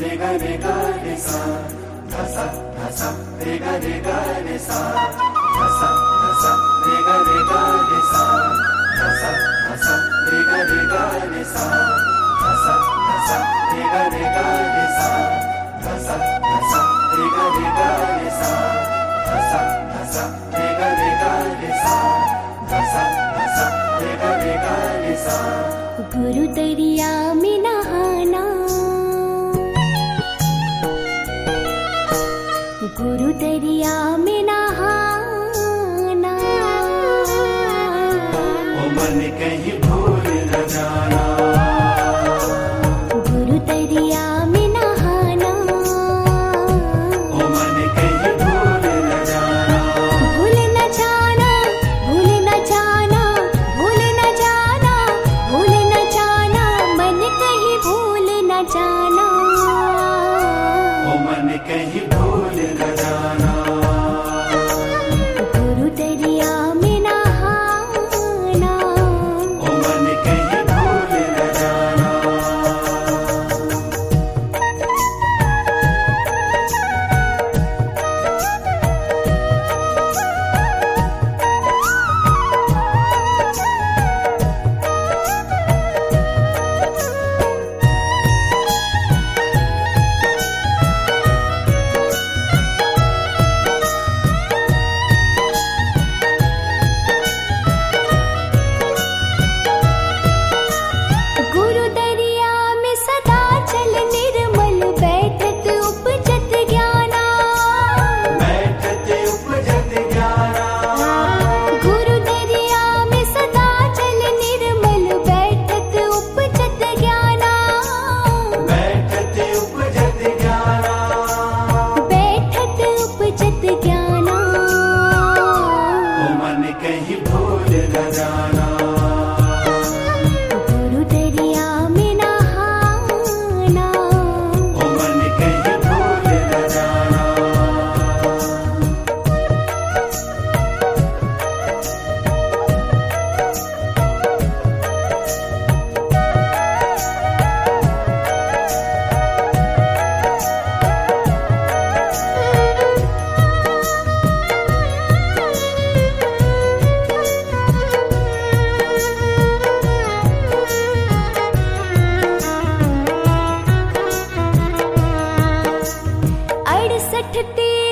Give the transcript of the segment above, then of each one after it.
re ga re ga re sa dha sa dha sa re ga re ga re sa dha sa dha sa re ga re ga re sa dha sa dha sa re ga re ga re sa dha sa dha sa re ga re ga re sa dha sa dha sa re ga re ga re sa dha sa dha sa re ga re ga re sa dha sa dha sa re ga re ga re sa गुरु दरिया में Narayanam. सठती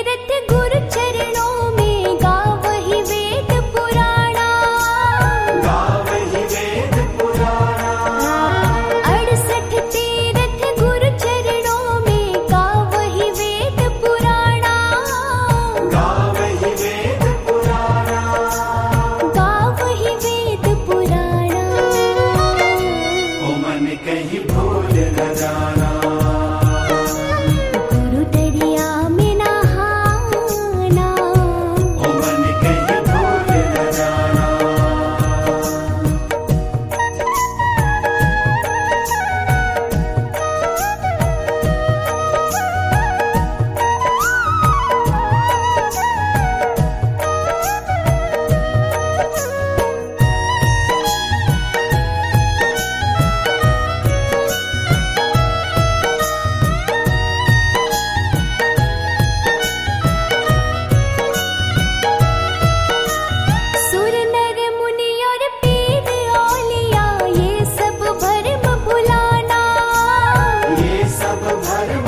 Hare